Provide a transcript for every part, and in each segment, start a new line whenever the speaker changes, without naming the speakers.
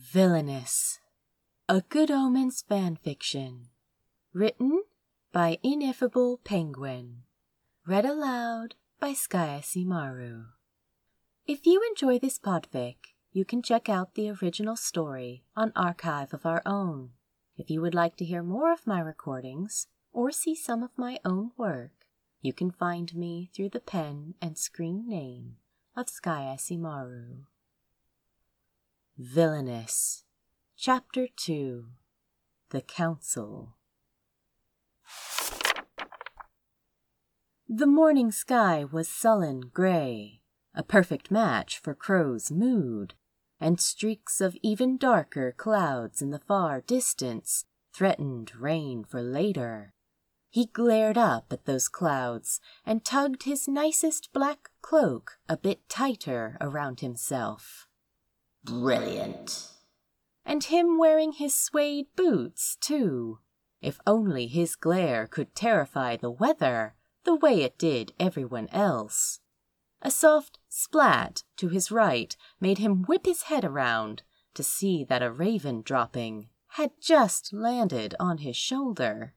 Villainous, a Good Omens fanfiction, written by Ineffable Penguin, read aloud by Skaya Simaru. If you enjoy this podfic, you can check out the original story on Archive of Our Own. If you would like to hear more of my recordings or see some of my own work, you can find me through the pen and screen name of Skaya Simaru. Villainous, Chapter 2 The Council. The morning sky was sullen gray, a perfect match for Crow's mood, and streaks of even darker clouds in the far distance threatened rain for later. He glared up at those clouds and tugged his nicest black cloak a bit tighter around himself.
Brilliant.
And him wearing his suede boots, too. If only his glare could terrify the weather the way it did everyone else. A soft splat to his right made him whip his head around to see that a raven dropping had just landed on his shoulder.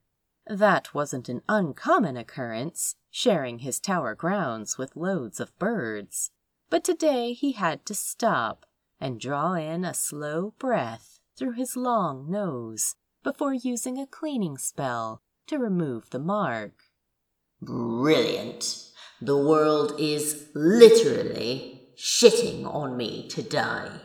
That wasn't an uncommon occurrence, sharing his tower grounds with loads of birds. But today he had to stop and draw in a slow breath through his long nose before using a cleaning spell to remove the mark.
Brilliant. The world is literally shitting on me to die.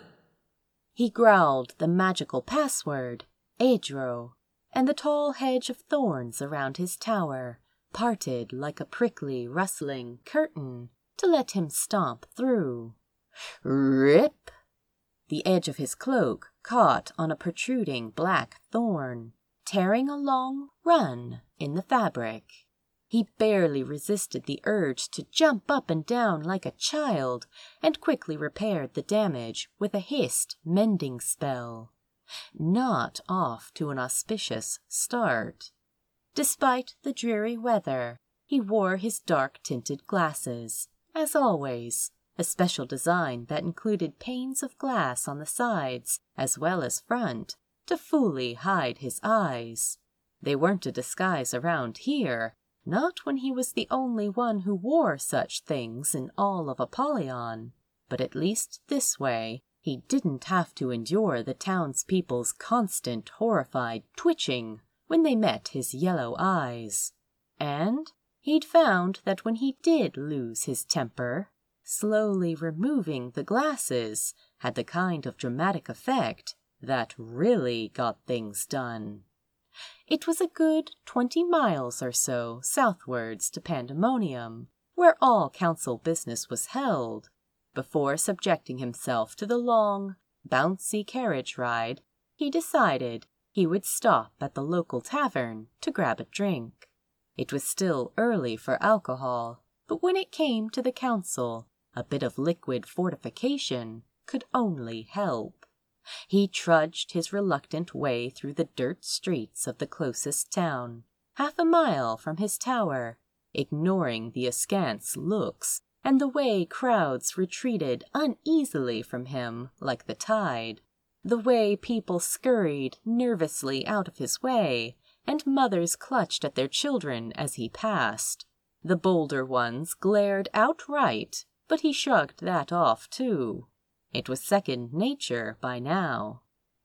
He growled the magical password, Adro, and the tall hedge of thorns around his tower parted like a prickly, rustling curtain to let him stomp through. Rip! The edge of his cloak caught on a protruding black thorn, tearing a long run in the fabric. He barely resisted the urge to jump up and down like a child and quickly repaired the damage with a hissed mending spell. Not off to an auspicious start. Despite the dreary weather, he wore his dark tinted glasses, as always, a special design that included panes of glass on the sides as well as front to fully hide his eyes. They weren't a disguise around here, not when he was the only one who wore such things in all of Apollyon, but at least this way he didn't have to endure the townspeople's constant horrified twitching when they met his yellow eyes. And he'd found that when he did lose his temper, slowly removing the glasses had the kind of dramatic effect that really got things done. It was a good twenty miles or so southwards to Pandemonium, where all council business was held, before subjecting himself to the long, bouncy carriage ride, he decided he would stop at the local tavern to grab a drink. It was still early for alcohol, but when it came to the council, a bit of liquid fortification could only help. He trudged his reluctant way through the dirt streets of the closest town, half a mile from his tower, ignoring the askance looks and the way crowds retreated uneasily from him like the tide, the way people scurried nervously out of his way, and mothers clutched at their children as he passed. The bolder ones glared outright, but he shrugged that off too. It was second nature by now.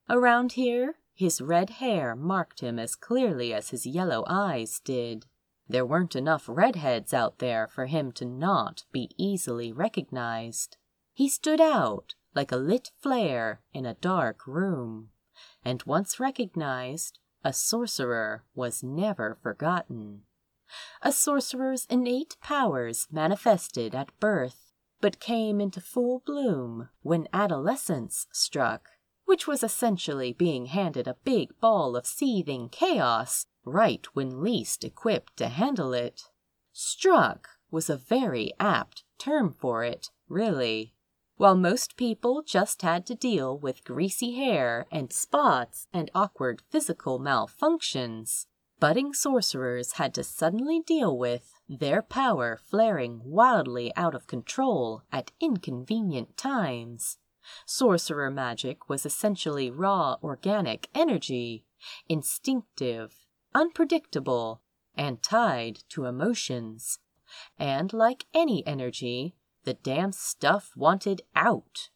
Around here, his red hair marked him as clearly as his yellow eyes did. There weren't enough redheads out there for him to not be easily recognized. He stood out like a lit flare in a dark room, and once recognized, a sorcerer was never forgotten. A sorcerer's innate powers manifested at birth but came into full bloom when adolescence struck, which was essentially being handed a big ball of seething chaos right when least equipped to handle it. Struck was a very apt term for it, really. While most people just had to deal with greasy hair and spots and awkward physical malfunctions, budding sorcerers had to suddenly deal with their power flaring wildly out of control at inconvenient times, Sorcerer magic was essentially raw organic energy, instinctive, unpredictable, and tied to emotions. And like any energy, the damn stuff wanted out.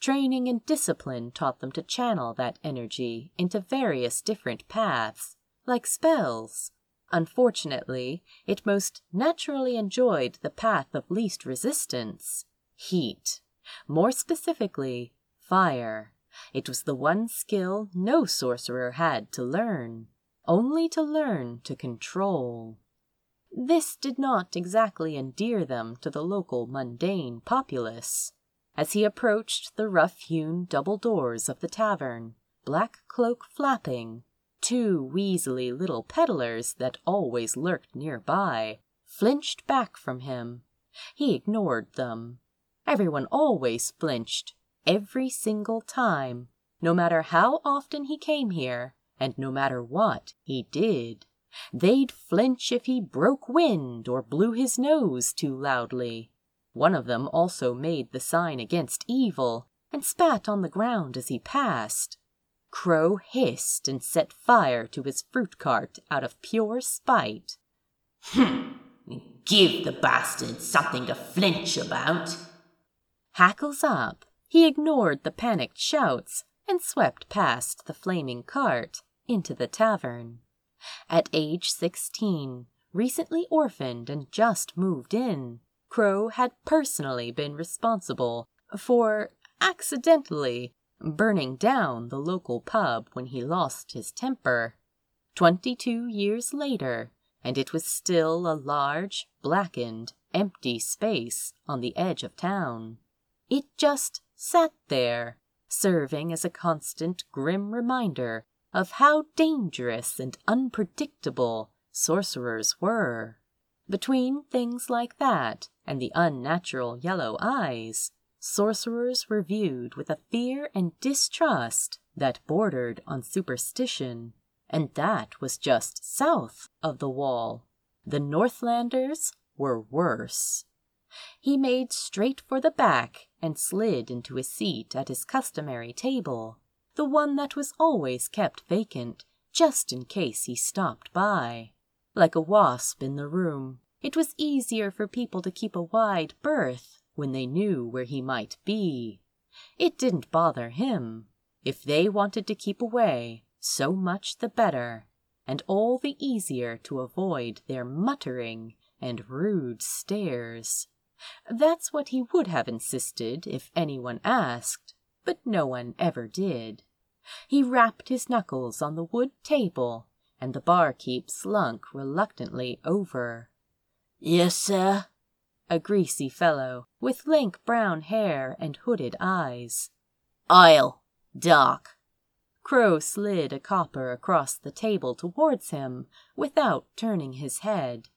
Training and discipline taught them to channel that energy into various different paths, like spells. Unfortunately, it most naturally enjoyed the path of least resistance heat. More specifically, fire. It was the one skill no sorcerer had to learn, only to learn to control. This did not exactly endear them to the local mundane populace. As he approached the rough-hewn double doors of the tavern, black cloak flapping, two weaselly little peddlers that always lurked nearby flinched back from him. He ignored them. Everyone always flinched, every single time, no matter how often he came here, and no matter what he did. They'd flinch if he broke wind or blew his nose too loudly. One of them also made the sign against evil and spat on the ground as he passed. Crow hissed and set fire to his fruit cart out of pure spite.
Hm! Give the bastard something to flinch about.
Hackles up, he ignored the panicked shouts and swept past the flaming cart into the tavern. At age sixteen, recently orphaned and just moved in, Crow had personally been responsible for, accidentally, burning down the local pub when he lost his temper. Twenty-two years later, and it was still a large, blackened, empty space on the edge of town. It just sat there, serving as a constant grim reminder of how dangerous and unpredictable sorcerers were. Between things like that and the unnatural yellow eyes, sorcerers were viewed with a fear and distrust that bordered on superstition, and that was just south of the wall. The Northlanders were worse. He made straight for the back and slid into his seat at his customary table, the one that was always kept vacant just in case he stopped by. Like a wasp in the room, it was easier for people to keep a wide berth when they knew where he might be. It didn't bother him. If they wanted to keep away, so much the better, and all the easier to avoid their muttering and rude stares. That's what he would have insisted if anyone asked, but no one ever did. He rapped his knuckles on the wood table, and the barkeep slunk reluctantly over.
Yes, sir?
A greasy fellow, with lank brown hair and hooded eyes.
I'll. Dark.
Crow slid a copper across the table towards him without turning his head.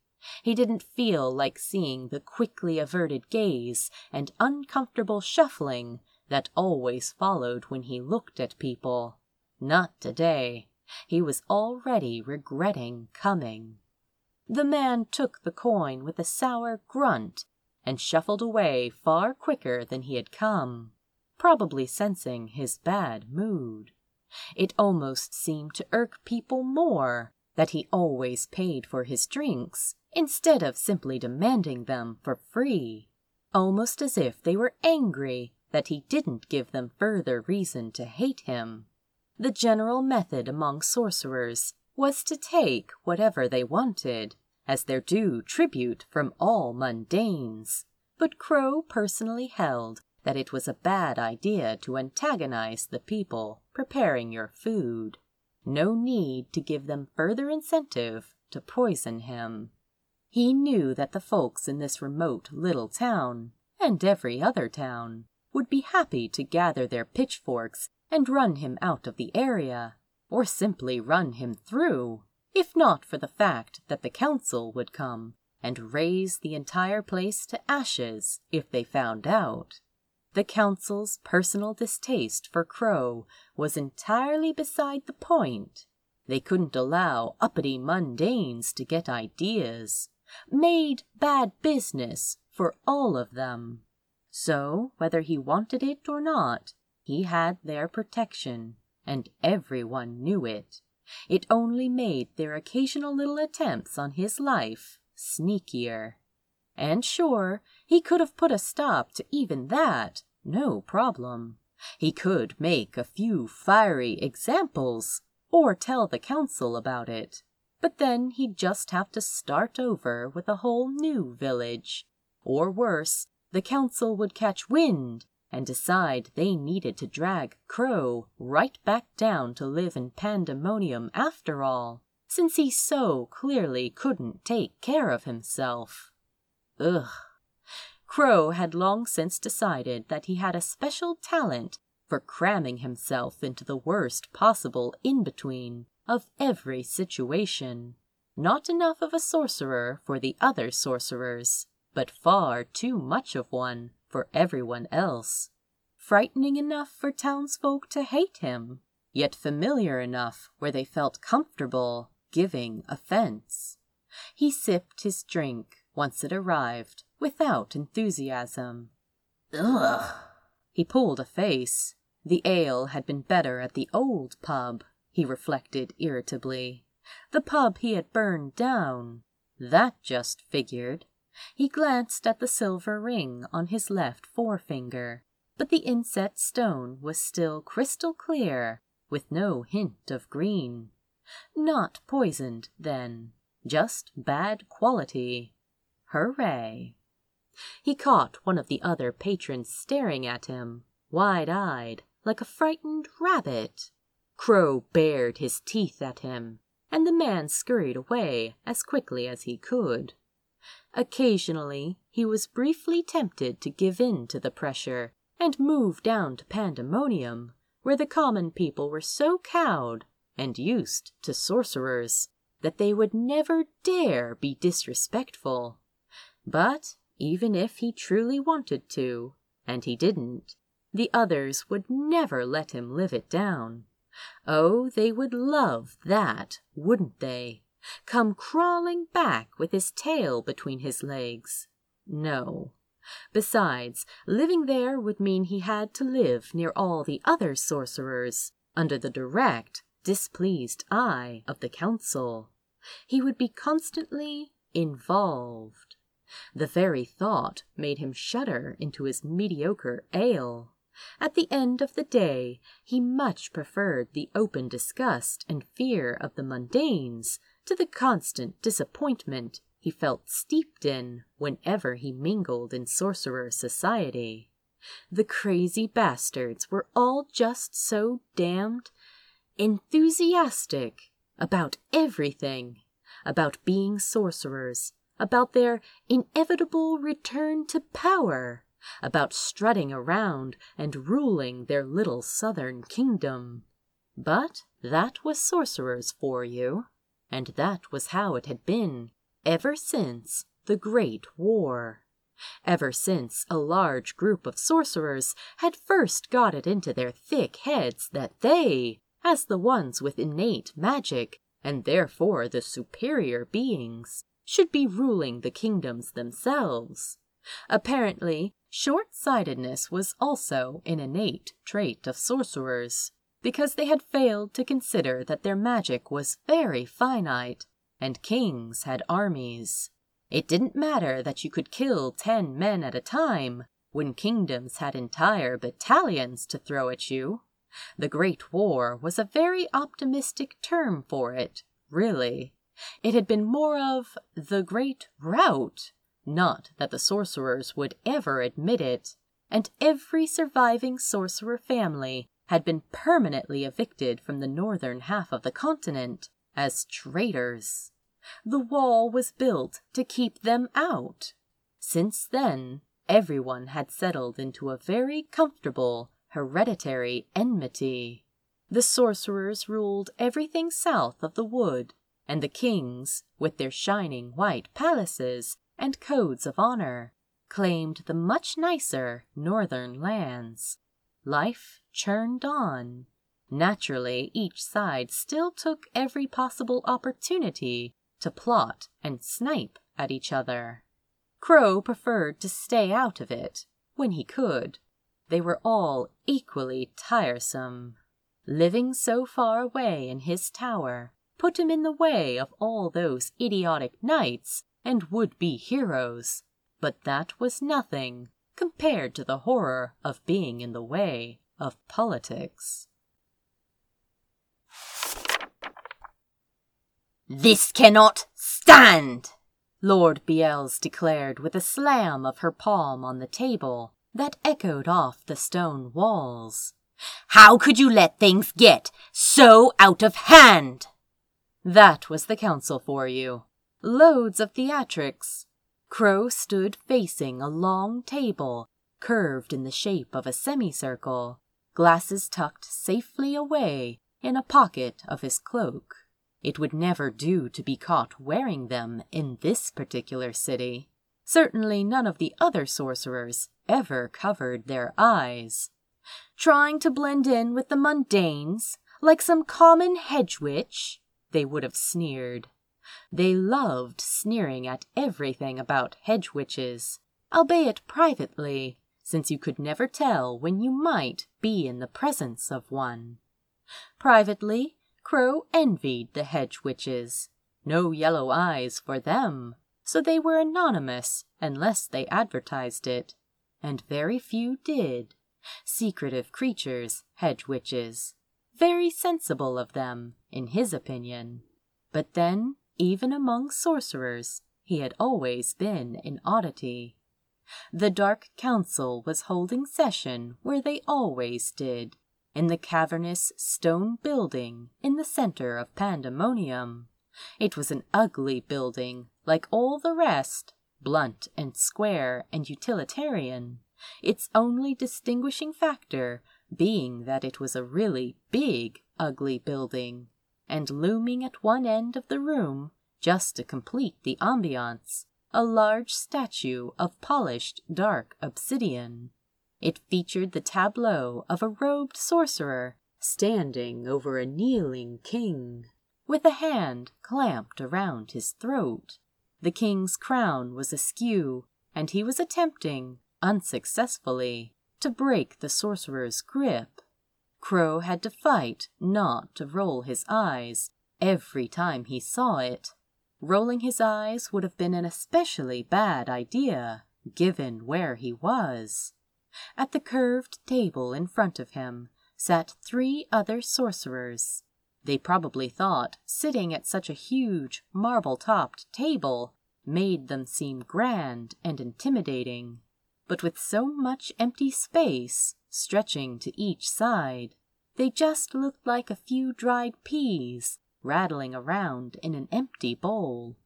He didn't feel like seeing the quickly averted gaze and uncomfortable shuffling that always followed when he looked at people. Not today. He was already regretting coming. The man took the coin with a sour grunt and shuffled away far quicker than he had come, probably sensing his bad mood. It almost seemed to irk people more that he always paid for his drinks instead of simply demanding them for free, almost as if they were angry that he didn't give them further reason to hate him. The general method among sorcerers was to take whatever they wanted as their due tribute from all mundanes, but Crow personally held that it was a bad idea to antagonize the people preparing your food. No need to give them further incentive to poison him. He knew that the folks in this remote little town, and every other town, would be happy to gather their pitchforks and run him out of the area, or simply run him through, if not for the fact that the council would come and raze the entire place to ashes if they found out. The council's personal distaste for Crow was entirely beside the point. They couldn't allow uppity mundanes to get ideas made bad business for all of them. So, whether he wanted it or not, he had their protection, and everyone knew it. It only made their occasional little attempts on his life sneakier. And sure, he could have put a stop to even that, no problem. He could make a few fiery examples, or tell the council about it. But then he'd just have to start over with a whole new village. Or worse, the council would catch wind and decide they needed to drag Crow right back down to live in pandemonium after all, since he so clearly couldn't take care of himself. Ugh. Crow had long since decided that he had a special talent for cramming himself into the worst possible in-between of every situation. Not enough of a sorcerer for the other sorcerers, but far too much of one for everyone else. Frightening enough for townsfolk to hate him, yet familiar enough where they felt comfortable giving offense. He sipped his drink once it arrived without enthusiasm.
Ugh.
He pulled a face. The ale had been better at the old pub, he reflected irritably. The pub he had burned down. That just figured. He glanced at the silver ring on his left forefinger, but the inset stone was still crystal clear, with no hint of green. Not poisoned, then, just bad quality. Hooray! He caught one of the other patrons staring at him, wide-eyed, like a frightened rabbit. Crow bared his teeth at him, and the man scurried away as quickly as he could. Occasionally he was briefly tempted to give in to the pressure and move down to Pandemonium, where the common people were so cowed and used to sorcerers that they would never dare be disrespectful. But even if he truly wanted to, and he didn't, the others would never let him live it down. Oh, they would love that, wouldn't they? Come crawling back with his tail between his legs. No. Besides, living there would mean he had to live near all the other sorcerers, under the direct, displeased eye of the council. He would be constantly involved. The very thought made him shudder into his mediocre ale. At the end of the day, he much preferred the open disgust and fear of the mundanes to the constant disappointment he felt steeped in whenever he mingled in sorcerer society. The crazy bastards were all just so damned enthusiastic about everything, about being sorcerers, about their inevitable return to power, about strutting around and ruling their little southern kingdom. But that was sorcerers for you. And that was how it had been ever since the Great War. Ever since a large group of sorcerers had first got it into their thick heads that they, as the ones with innate magic, and therefore the superior beings, should be ruling the kingdoms themselves. Apparently, short-sightedness was also an innate trait of sorcerers because they had failed to consider that their magic was very finite, and kings had armies. It didn't matter that you could kill ten men at a time when kingdoms had entire battalions to throw at you. The Great War was a very optimistic term for it, really. It had been more of the Great Rout, not that the sorcerers would ever admit it, and every surviving sorcerer family had been permanently evicted from the northern half of the continent as traitors. The wall was built to keep them out. Since then, everyone had settled into a very comfortable hereditary enmity. The sorcerers ruled everything south of the wood, and the kings, with their shining white palaces and codes of honor, claimed the much nicer northern lands. Life churned on. Naturally, each side still took every possible opportunity to plot and snipe at each other. Crow preferred to stay out of it, when he could. They were all equally tiresome. Living so far away in his tower put him in the way of all those idiotic knights and would-be heroes, but that was nothing compared to the horror of being in the way of politics.
This cannot stand!
Lord Biels declared with a slam of her palm on the table that echoed off the stone walls.
How could you let things get so out of hand?
That was the council for you. Loads of theatrics. Crow stood facing a long table, curved in the shape of a semicircle, glasses tucked safely away in a pocket of his cloak. It would never do to be caught wearing them in this particular city. Certainly none of the other sorcerers ever covered their eyes. Trying to blend in with the mundanes, like some common hedge witch, they would have sneered. They loved sneering at everything about hedge witches, albeit privately, since you could never tell when you might be in the presence of one. Privately, Crow envied the hedge witches. No yellow eyes for them, so they were anonymous unless they advertised it, and very few did. Secretive creatures, hedge witches. Very sensible of them, in his opinion. But then, even among sorcerers, he had always been an oddity. The Dark Council was holding session where they always did, in the cavernous stone building in the center of Pandemonium. It was an ugly building, like all the rest, blunt and square and utilitarian, its only distinguishing factor being that it was a really big, ugly building, and looming at one end of the room, just to complete the ambiance, a large statue of polished dark obsidian. It featured the tableau of a robed sorcerer standing over a kneeling king, with a hand clamped around his throat. The king's crown was askew, and he was attempting, unsuccessfully, to break the sorcerer's grip. Crow had to fight not to roll his eyes every time he saw it. Rolling his eyes would have been an especially bad idea, given where he was. At the curved table in front of him sat three other sorcerers. They probably thought sitting at such a huge, marble topped table made them seem grand and intimidating but with so much empty space stretching to each side, they just looked like a few dried peas rattling around in an empty bowl.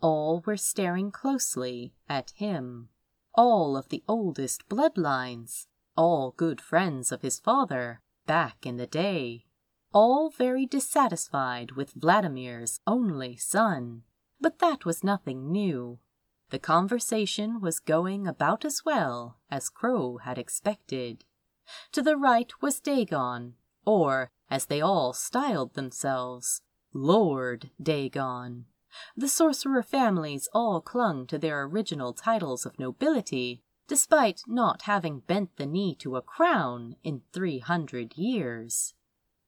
All were staring closely at him. All of the oldest bloodlines, all good friends of his father back in the day, all very dissatisfied with Vladimir's only son. But that was nothing new. The conversation was going about as well as Crow had expected. To the right was Dagon, or, as they all styled themselves, Lord Dagon. The sorcerer families all clung to their original titles of nobility, despite not having bent the knee to a crown in three hundred years.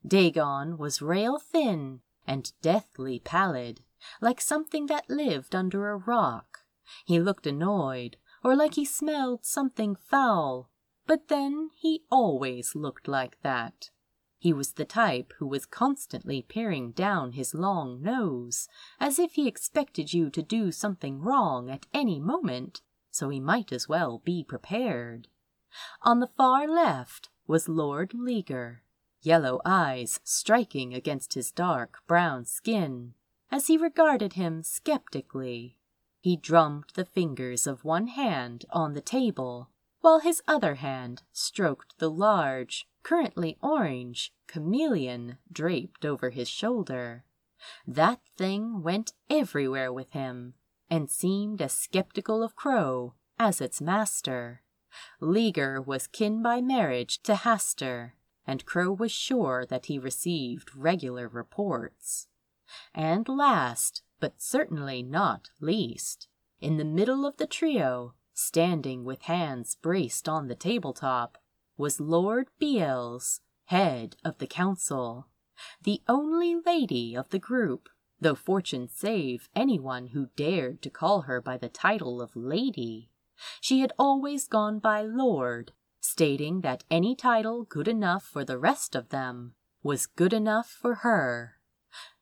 Dagon was rail thin and deathly pallid, like something that lived under a rock. He looked annoyed, or like he smelled something foul, but then he always looked like that. He was the type who was constantly peering down his long nose, as if he expected you to do something wrong at any moment, so he might as well be prepared. On the far left was Lord Ligur, yellow eyes striking against his dark brown skin, as he regarded him skeptically. He drummed the fingers of one hand on the table, while his other hand stroked the large, currently orange, chameleon draped over his shoulder. That thing went everywhere with him, and seemed as skeptical of Crow as its master. Ligur was kin by marriage to Hastur, and Crow was sure that he received regular reports. And last, but certainly not least, in the middle of the trio standing with hands braced on the tabletop, was Lord Beales, head of the council, the only lady of the group, though fortune save anyone who dared to call her by the title of lady. She had always gone by Lord, stating that any title good enough for the rest of them was good enough for her.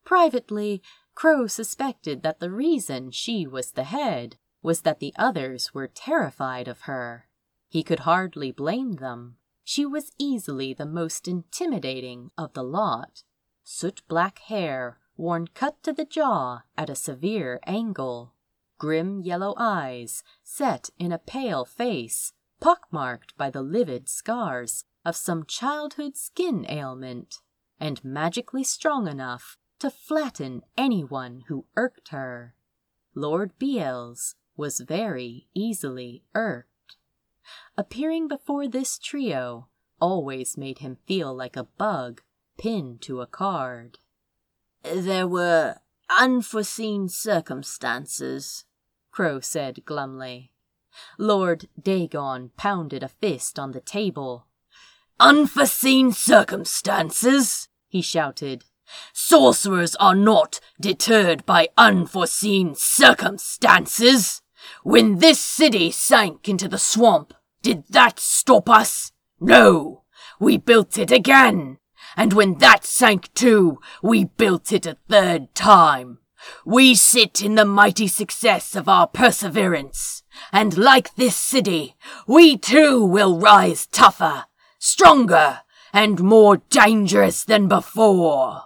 Privately, Crow suspected that the reason she was the head was that the others were terrified of her. He could hardly blame them. She was easily the most intimidating of the lot. Soot black hair, worn cut to the jaw at a severe angle. Grim yellow eyes, set in a pale face, pockmarked by the livid scars of some childhood skin ailment, and magically strong enough to flatten anyone who irked her. Lord Beales was very easily irked. Appearing before this trio always made him feel like a bug pinned to a card.
There were unforeseen circumstances,
Crow said glumly. Lord Dagon pounded a fist on the table.
Unforeseen circumstances, he shouted. Sorcerers are not deterred by unforeseen circumstances. When this city sank into the swamp, did that stop us? No. We built it again. And when that sank too, we built it a third time. We sit in the mighty success of our perseverance. And like this city, we too will rise tougher, stronger, and more dangerous than before.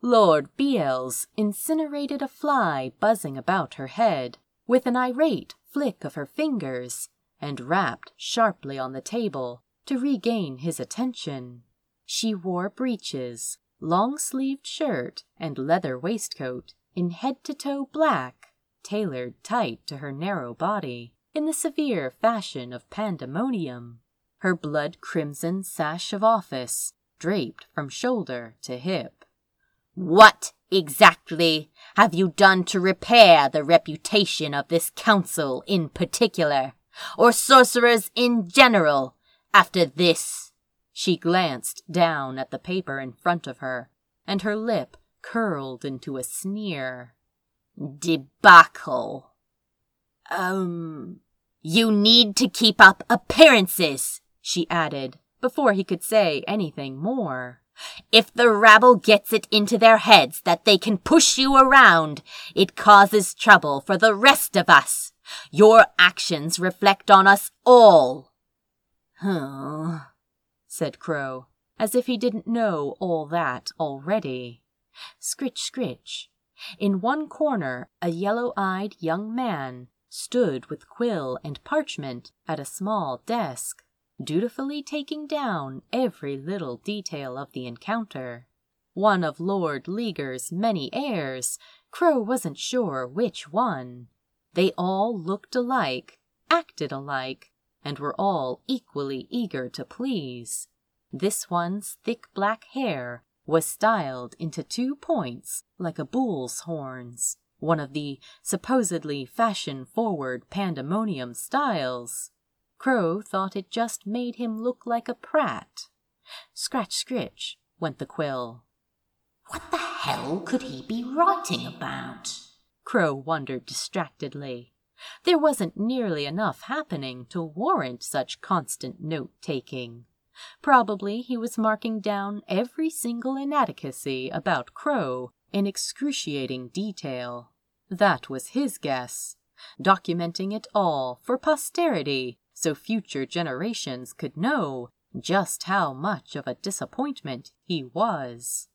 Lord Beales incinerated a fly buzzing about her head with an irate flick of her fingers and rapped sharply on the table to regain his attention. She wore breeches, long sleeved shirt, and leather waistcoat in head to toe black, tailored tight to her narrow body in the severe fashion of pandemonium. Her blood crimson sash of office draped from shoulder to hip.
What exactly have you done to repair the reputation of this council in particular, or sorcerers in general, after this?
She glanced down at the paper in front of her, and her lip curled into a sneer.
Debacle. Um, you need to keep up appearances, she added, before he could say anything more. If the rabble gets it into their heads that they can push you around, it causes trouble for the rest of us. Your actions reflect on us all.
Huh, said Crow, as if he didn't know all that already. Scritch, scritch. In one corner, a yellow eyed young man stood with quill and parchment at a small desk dutifully taking down every little detail of the encounter. One of Lord Ligur's many heirs, Crow wasn't sure which one. They all looked alike, acted alike, and were all equally eager to please. This one's thick black hair was styled into two points like a bull's horns, one of the supposedly fashion forward pandemonium styles. Crow thought it just made him look like a prat. Scratch, scritch, went the quill.
What the hell could he be writing about?
Crow wondered distractedly. There wasn't nearly enough happening to warrant such constant note taking. Probably he was marking down every single inadequacy about Crow in excruciating detail. That was his guess, documenting it all for posterity so future generations could know just how much of a disappointment he was.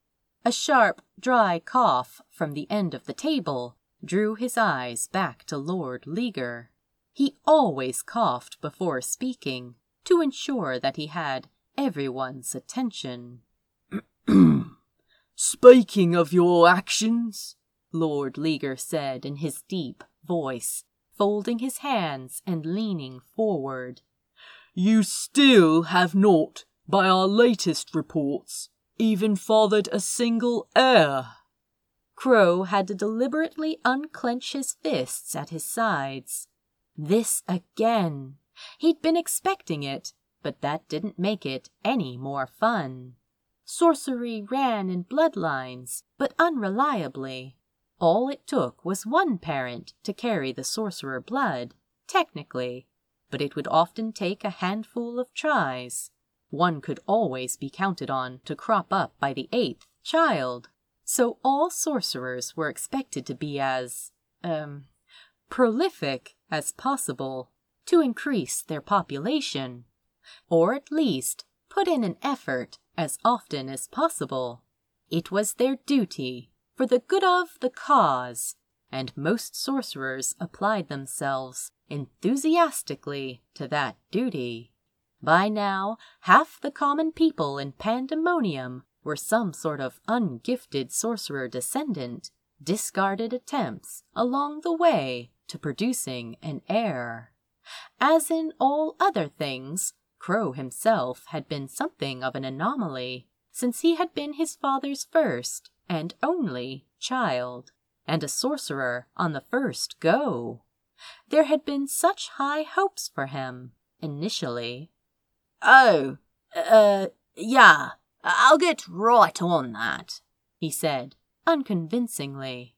A sharp, dry cough from the end of the table drew his eyes back to Lord Ligur. He always coughed before speaking to ensure that he had everyone's attention.
Speaking of your actions, Lord Ligur said in his deep voice, folding his hands and leaning forward. You still have not, by our latest reports, even fathered a single heir.
Crow had to deliberately unclench his fists at his sides. This again. He'd been expecting it, but that didn't make it any more fun. Sorcery ran in bloodlines, but unreliably. All it took was one parent to carry the sorcerer blood, technically, but it would often take a handful of tries. One could always be counted on to crop up by the eighth child. So all sorcerers were expected to be as, um, prolific as possible to increase their population, or at least put in an effort as often as possible. It was their duty for the good of the cause, and most sorcerers applied themselves enthusiastically to that duty. By now, half the common people in Pandemonium were some sort of ungifted sorcerer descendant, discarded attempts along the way to producing an heir. As in all other things, Crow himself had been something of an anomaly, since he had been his father's first and only child, and a sorcerer on the first go. There had been such high hopes for him, initially.
Oh, uh, yeah, I'll get right on that, he said, unconvincingly.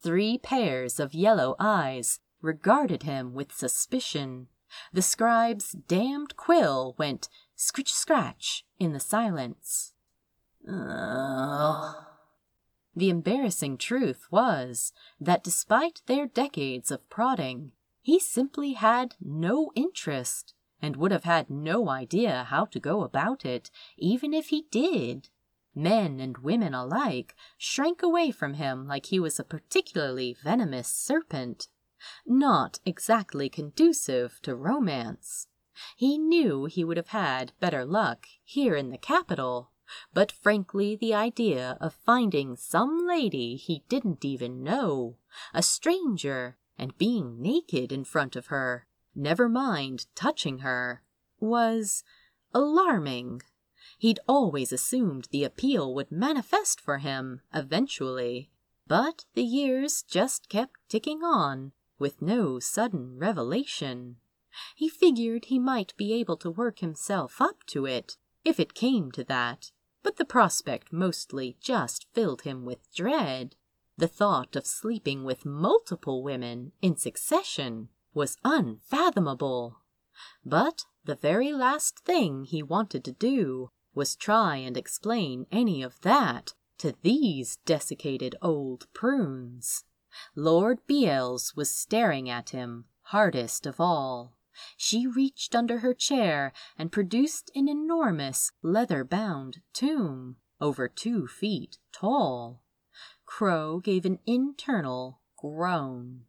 Three pairs of yellow eyes regarded him with suspicion. The scribe's damned quill went scritch scratch in the silence.
The embarrassing truth was that despite their decades of prodding, he simply had no interest and would have had no idea how to go about it, even if he did. Men and women alike shrank away from him like he was a particularly venomous serpent, not exactly conducive to romance. He knew he would have had better luck here in the capital, but frankly the idea of finding some lady he didn't even know, a stranger, and being naked in front of her, never mind touching her, was alarming. He'd always assumed the appeal would manifest for him eventually. But the years just kept ticking on, with no sudden revelation. He figured he might be able to work himself up to it, if it came to that, but the prospect mostly just filled him with dread. The thought of sleeping with multiple women in succession was unfathomable. But the very last thing he wanted to do was try and explain any of that to these desiccated old prunes. Lord Beales was staring at him, hardest of all. She reached under her chair and produced an enormous leather-bound tomb, over two feet tall. Crow gave an internal groan.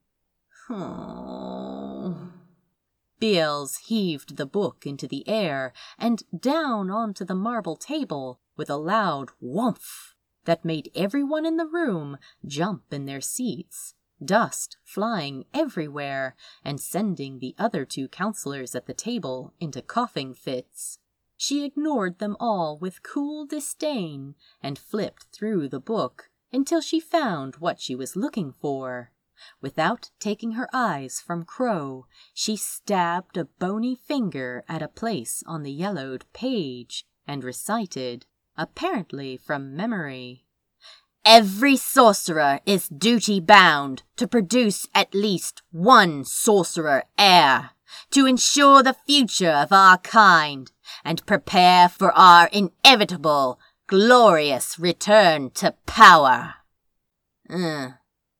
Beels heaved the book into the air and down onto the marble table with a loud whumph that made everyone in the room jump in their seats, dust flying everywhere and sending the other two counselors at the table into coughing fits. She ignored them all with cool disdain and flipped through the book until she found what she was looking for. Without taking her eyes from Crow, she stabbed a bony finger at a place on the yellowed page and recited, apparently from memory.
Every sorcerer is duty bound to produce at least one sorcerer heir to ensure the future of our kind and prepare for our inevitable, glorious return to power.
Uh,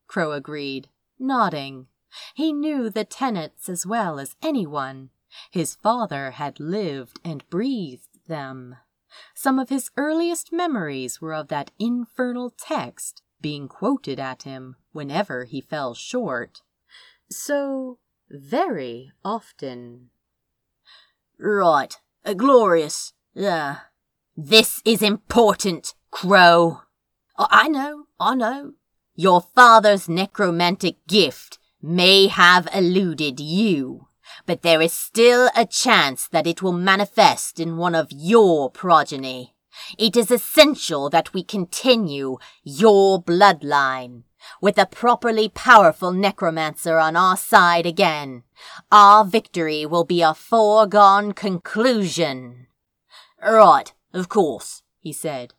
Crow agreed, nodding. He knew the tenets as well as anyone. His father had lived and breathed them. Some of his earliest memories were of that infernal text being quoted at him whenever he fell short. So very often.
Right, uh, glorious. Yeah. This is important, Crow. I know, I know. Your father's necromantic gift may have eluded you, but there is still a chance that it will manifest in one of your progeny. It is essential that we continue your bloodline.
with a properly powerful necromancer on our side again, our victory will be a foregone conclusion.
Right, of course, he said.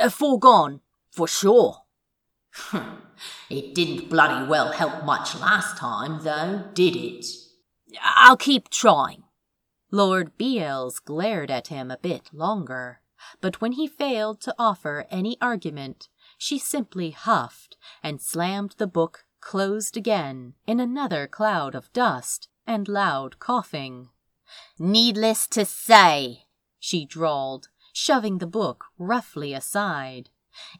A foregone, for sure. it didn't bloody well help much last time, though, did it? I'll keep trying.
Lord Beales glared at him a bit longer, but when he failed to offer any argument, she simply huffed and slammed the book closed again in another cloud of dust and loud coughing.
Needless to say, she drawled,
shoving the book roughly aside,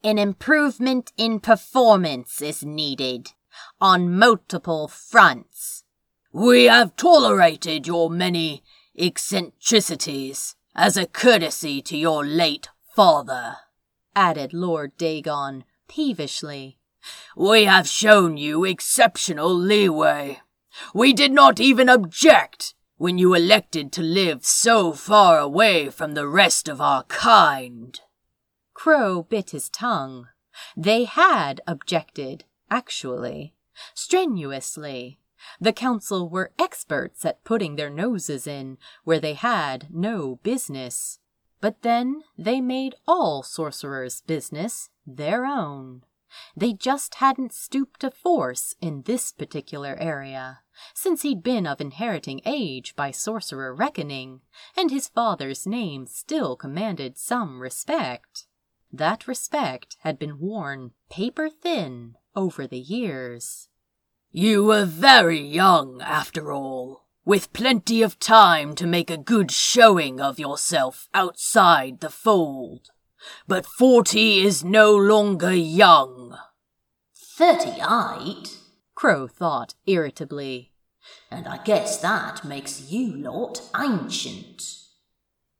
an improvement in performance is needed on multiple fronts.
We have tolerated your many eccentricities as a courtesy to your late father,
added Lord Dagon peevishly.
We have shown you exceptional leeway. We did not even object when you elected to live so far away from the rest of our kind.
Crow bit his tongue. They had objected, actually, strenuously. The council were experts at putting their noses in where they had no business. But then they made all sorcerers' business their own. They just hadn't stooped to force in this particular area, since he'd been of inheriting age by sorcerer reckoning, and his father's name still commanded some respect. That respect had been worn paper thin over the years.
You were very young, after all, with plenty of time to make a good showing of yourself outside the fold. But forty is no longer young.
Thirty-eight?
Crow thought irritably.
And I guess that makes you lot ancient.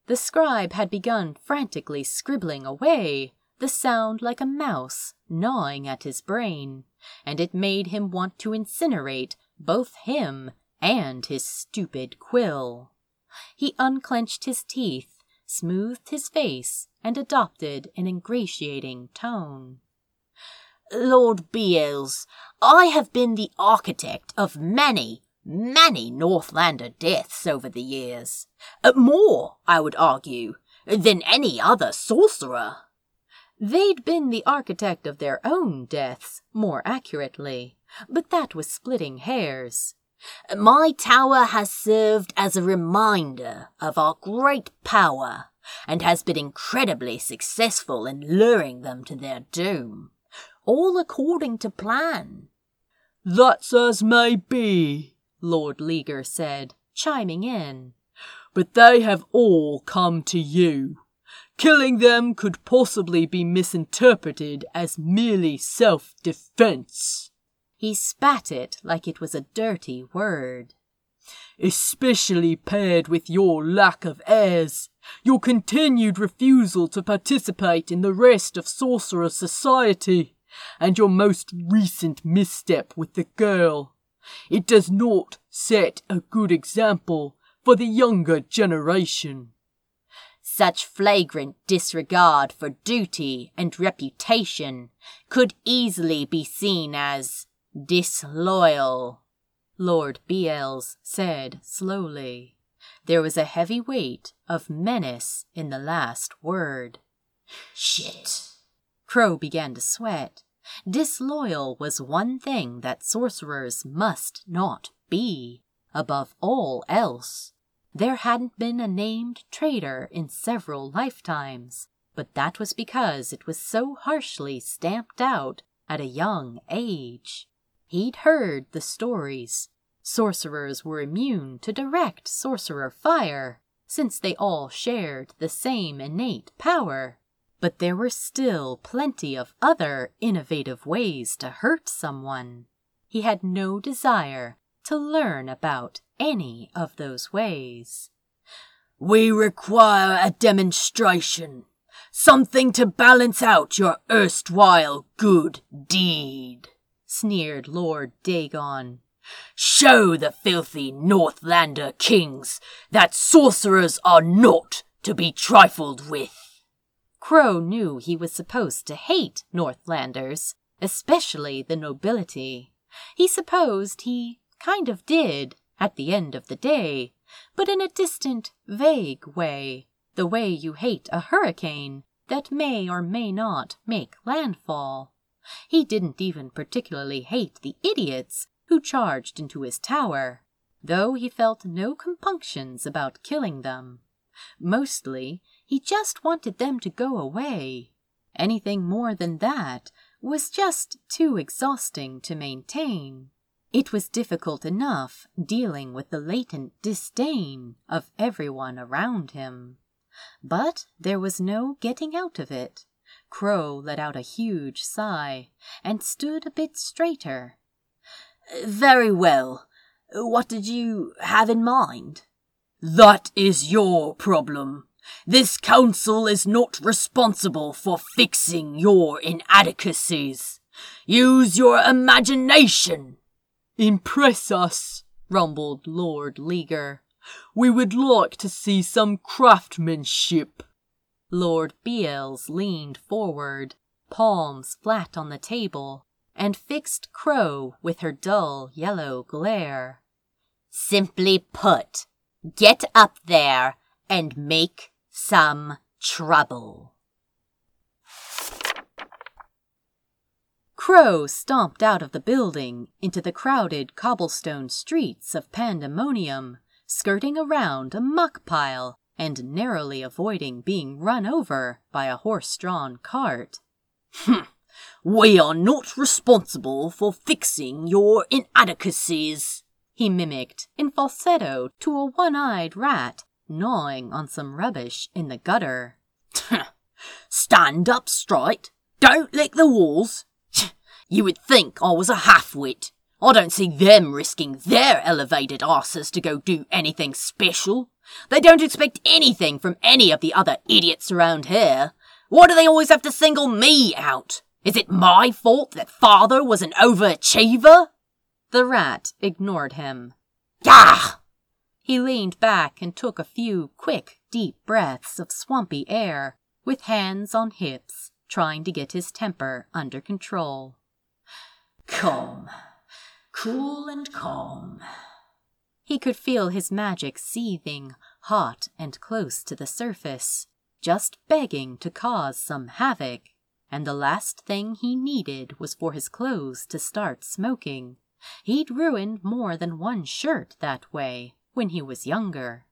The scribe had begun frantically scribbling away, the sound like a mouse gnawing at his brain and it made him want to incinerate both him and his stupid quill. He unclenched his teeth, smoothed his face, and adopted an ingratiating tone.
Lord Beales, I have been the architect of many, many Northlander deaths over the years. More, I would argue, than any other sorcerer.
They'd been the architect of their own deaths, more accurately, but that was splitting hairs.
My tower has served as a reminder of our great power and has been incredibly successful in luring them to their doom, all according to plan.
That's as may be, Lord Ligur said, chiming in. But they have all come to you. Killing them could possibly be misinterpreted as merely self defense.
He spat it like it was a dirty word.
Especially paired with your lack of heirs, your continued refusal to participate in the rest of Sorcerer Society, and your most recent misstep with the girl. It does not set a good example for the younger generation.
Such flagrant disregard for duty and reputation could easily be seen as disloyal,
Lord Beales said slowly. There was a heavy weight of menace in the last word.
Shit.
Crow began to sweat. Disloyal was one thing that sorcerers must not be, above all else. There hadn't been a named traitor in several lifetimes, but that was because it was so harshly stamped out at a young age. He'd heard the stories. Sorcerers were immune to direct sorcerer fire, since they all shared the same innate power. But there were still plenty of other innovative ways to hurt someone. He had no desire to learn about any of those ways.
We require a demonstration, something to balance out your erstwhile good deed,
sneered Lord Dagon.
Show the filthy Northlander kings that sorcerers are not to be trifled with.
Crow knew he was supposed to hate Northlanders, especially the nobility. He supposed he kind of did, at the end of the day, but in a distant, vague way, the way you hate a hurricane that may or may not make landfall. He didn't even particularly hate the idiots who charged into his tower, though he felt no compunctions about killing them. Mostly, he just wanted them to go away. Anything more than that was just too exhausting to maintain. It was difficult enough dealing with the latent disdain of everyone around him. But there was no getting out of it. Crow let out a huge sigh and stood a bit straighter.
Very well. What did you have in mind?
That is your problem. This council is not responsible for fixing your inadequacies. Use your imagination.
Impress us, rumbled Lord Ligur. We would like to see some craftsmanship.
Lord Beales leaned forward, palms flat on the table, and fixed Crow with her dull yellow glare.
Simply put, get up there and make some trouble.
Crow stomped out of the building into the crowded cobblestone streets of Pandemonium, skirting around a muck pile and narrowly avoiding being run over by a horse drawn cart.
we are not responsible for fixing your inadequacies,
he mimicked in falsetto to a one eyed rat gnawing on some rubbish in the gutter.
Stand up straight. Don't lick the walls. You would think I was a half-wit. I don't see them risking their elevated asses to go do anything special. They don't expect anything from any of the other idiots around here. Why do they always have to single me out? Is it my fault that father was an overachiever?
The rat ignored him.
Gah!
He leaned back and took a few quick, deep breaths of swampy air, with hands on hips, trying to get his temper under control.
Calm. Cool and calm.
He could feel his magic seething, hot and close to the surface, just begging to cause some havoc. And the last thing he needed was for his clothes to start smoking. He'd ruined more than one shirt that way when he was younger.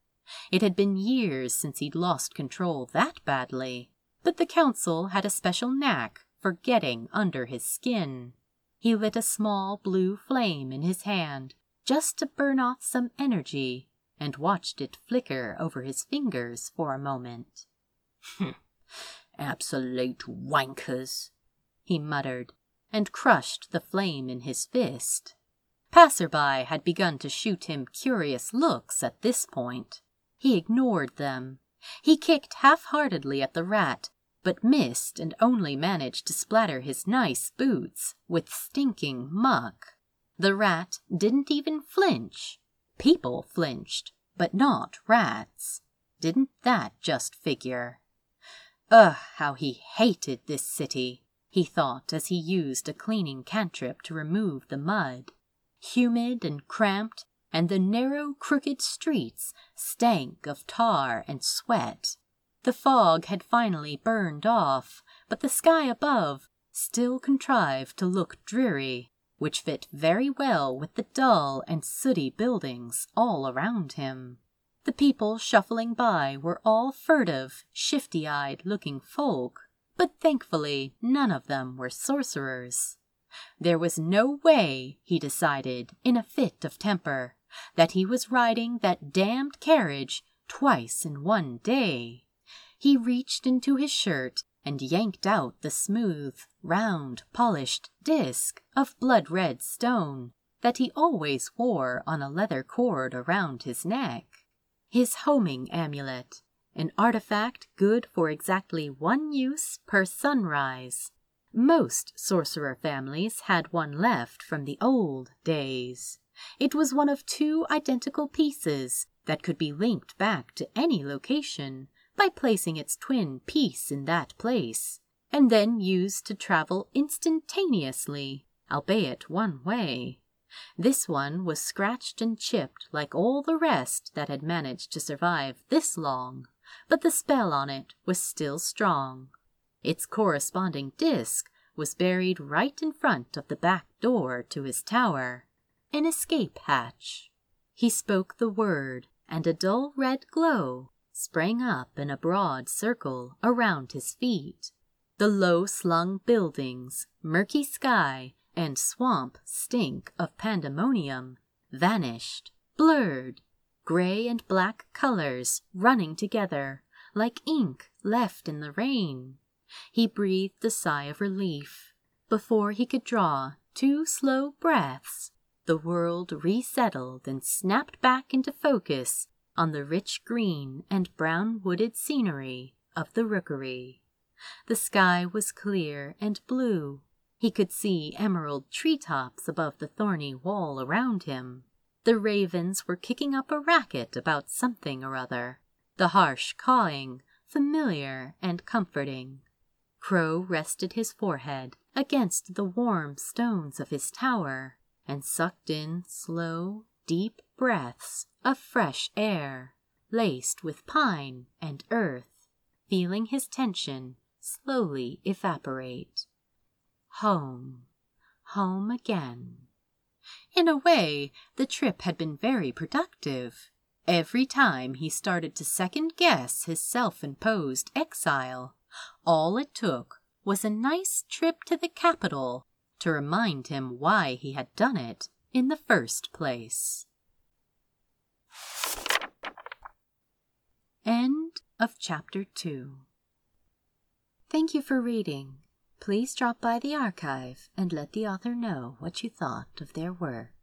It had been years since he'd lost control that badly, but the council had a special knack for getting under his skin. He lit a small blue flame in his hand just to burn off some energy and watched it flicker over his fingers for a moment.
Hm, absolute wankers,
he muttered, and crushed the flame in his fist. Passerby had begun to shoot him curious looks at this point. He ignored them. He kicked half-heartedly at the rat, but missed and only managed to splatter his nice boots with stinking muck. The rat didn't even flinch. People flinched, but not rats. Didn't that just figure? Ugh, how he hated this city, he thought as he used a cleaning cantrip to remove the mud humid and cramped, and the narrow, crooked streets stank of tar and sweat. The fog had finally burned off, but the sky above still contrived to look dreary, which fit very well with the dull and sooty buildings all around him. The people shuffling by were all furtive, shifty eyed looking folk, but thankfully none of them were sorcerers. There was no way, he decided, in a fit of temper, that he was riding that damned carriage twice in one day. He reached into his shirt and yanked out the smooth, round, polished disk of blood red stone that he always wore on a leather cord around his neck. His homing amulet, an artifact good for exactly one use per sunrise. Most sorcerer families had one left from the old days. It was one of two identical pieces that could be linked back to any location by placing its twin piece in that place, and then used to travel instantaneously, albeit one way. This one was scratched and chipped like all the rest that had managed to survive this long, but the spell on it was still strong. Its corresponding disc was buried right in front of the back door to his tower, an escape hatch. He spoke the word, and a dull red glow sprang up in a broad circle around his feet. The low slung buildings, murky sky, and swamp stink of pandemonium vanished, blurred, gray and black colors running together like ink left in the rain. He breathed a sigh of relief. Before he could draw two slow breaths, the world resettled and snapped back into focus on the rich green and brown wooded scenery of the rookery. The sky was clear and blue. He could see emerald tree tops above the thorny wall around him. The ravens were kicking up a racket about something or other, the harsh cawing familiar and comforting. Crow rested his forehead against the warm stones of his tower and sucked in slow, deep breaths of fresh air, laced with pine and earth, feeling his tension slowly evaporate. Home, home again. In a way, the trip had been very productive. Every time he started to second guess his self imposed exile, all it took was a nice trip to the capital to remind him why he had done it in the first place. End of chapter 2. Thank you for reading. Please drop by the archive and let the author know what you thought of their work.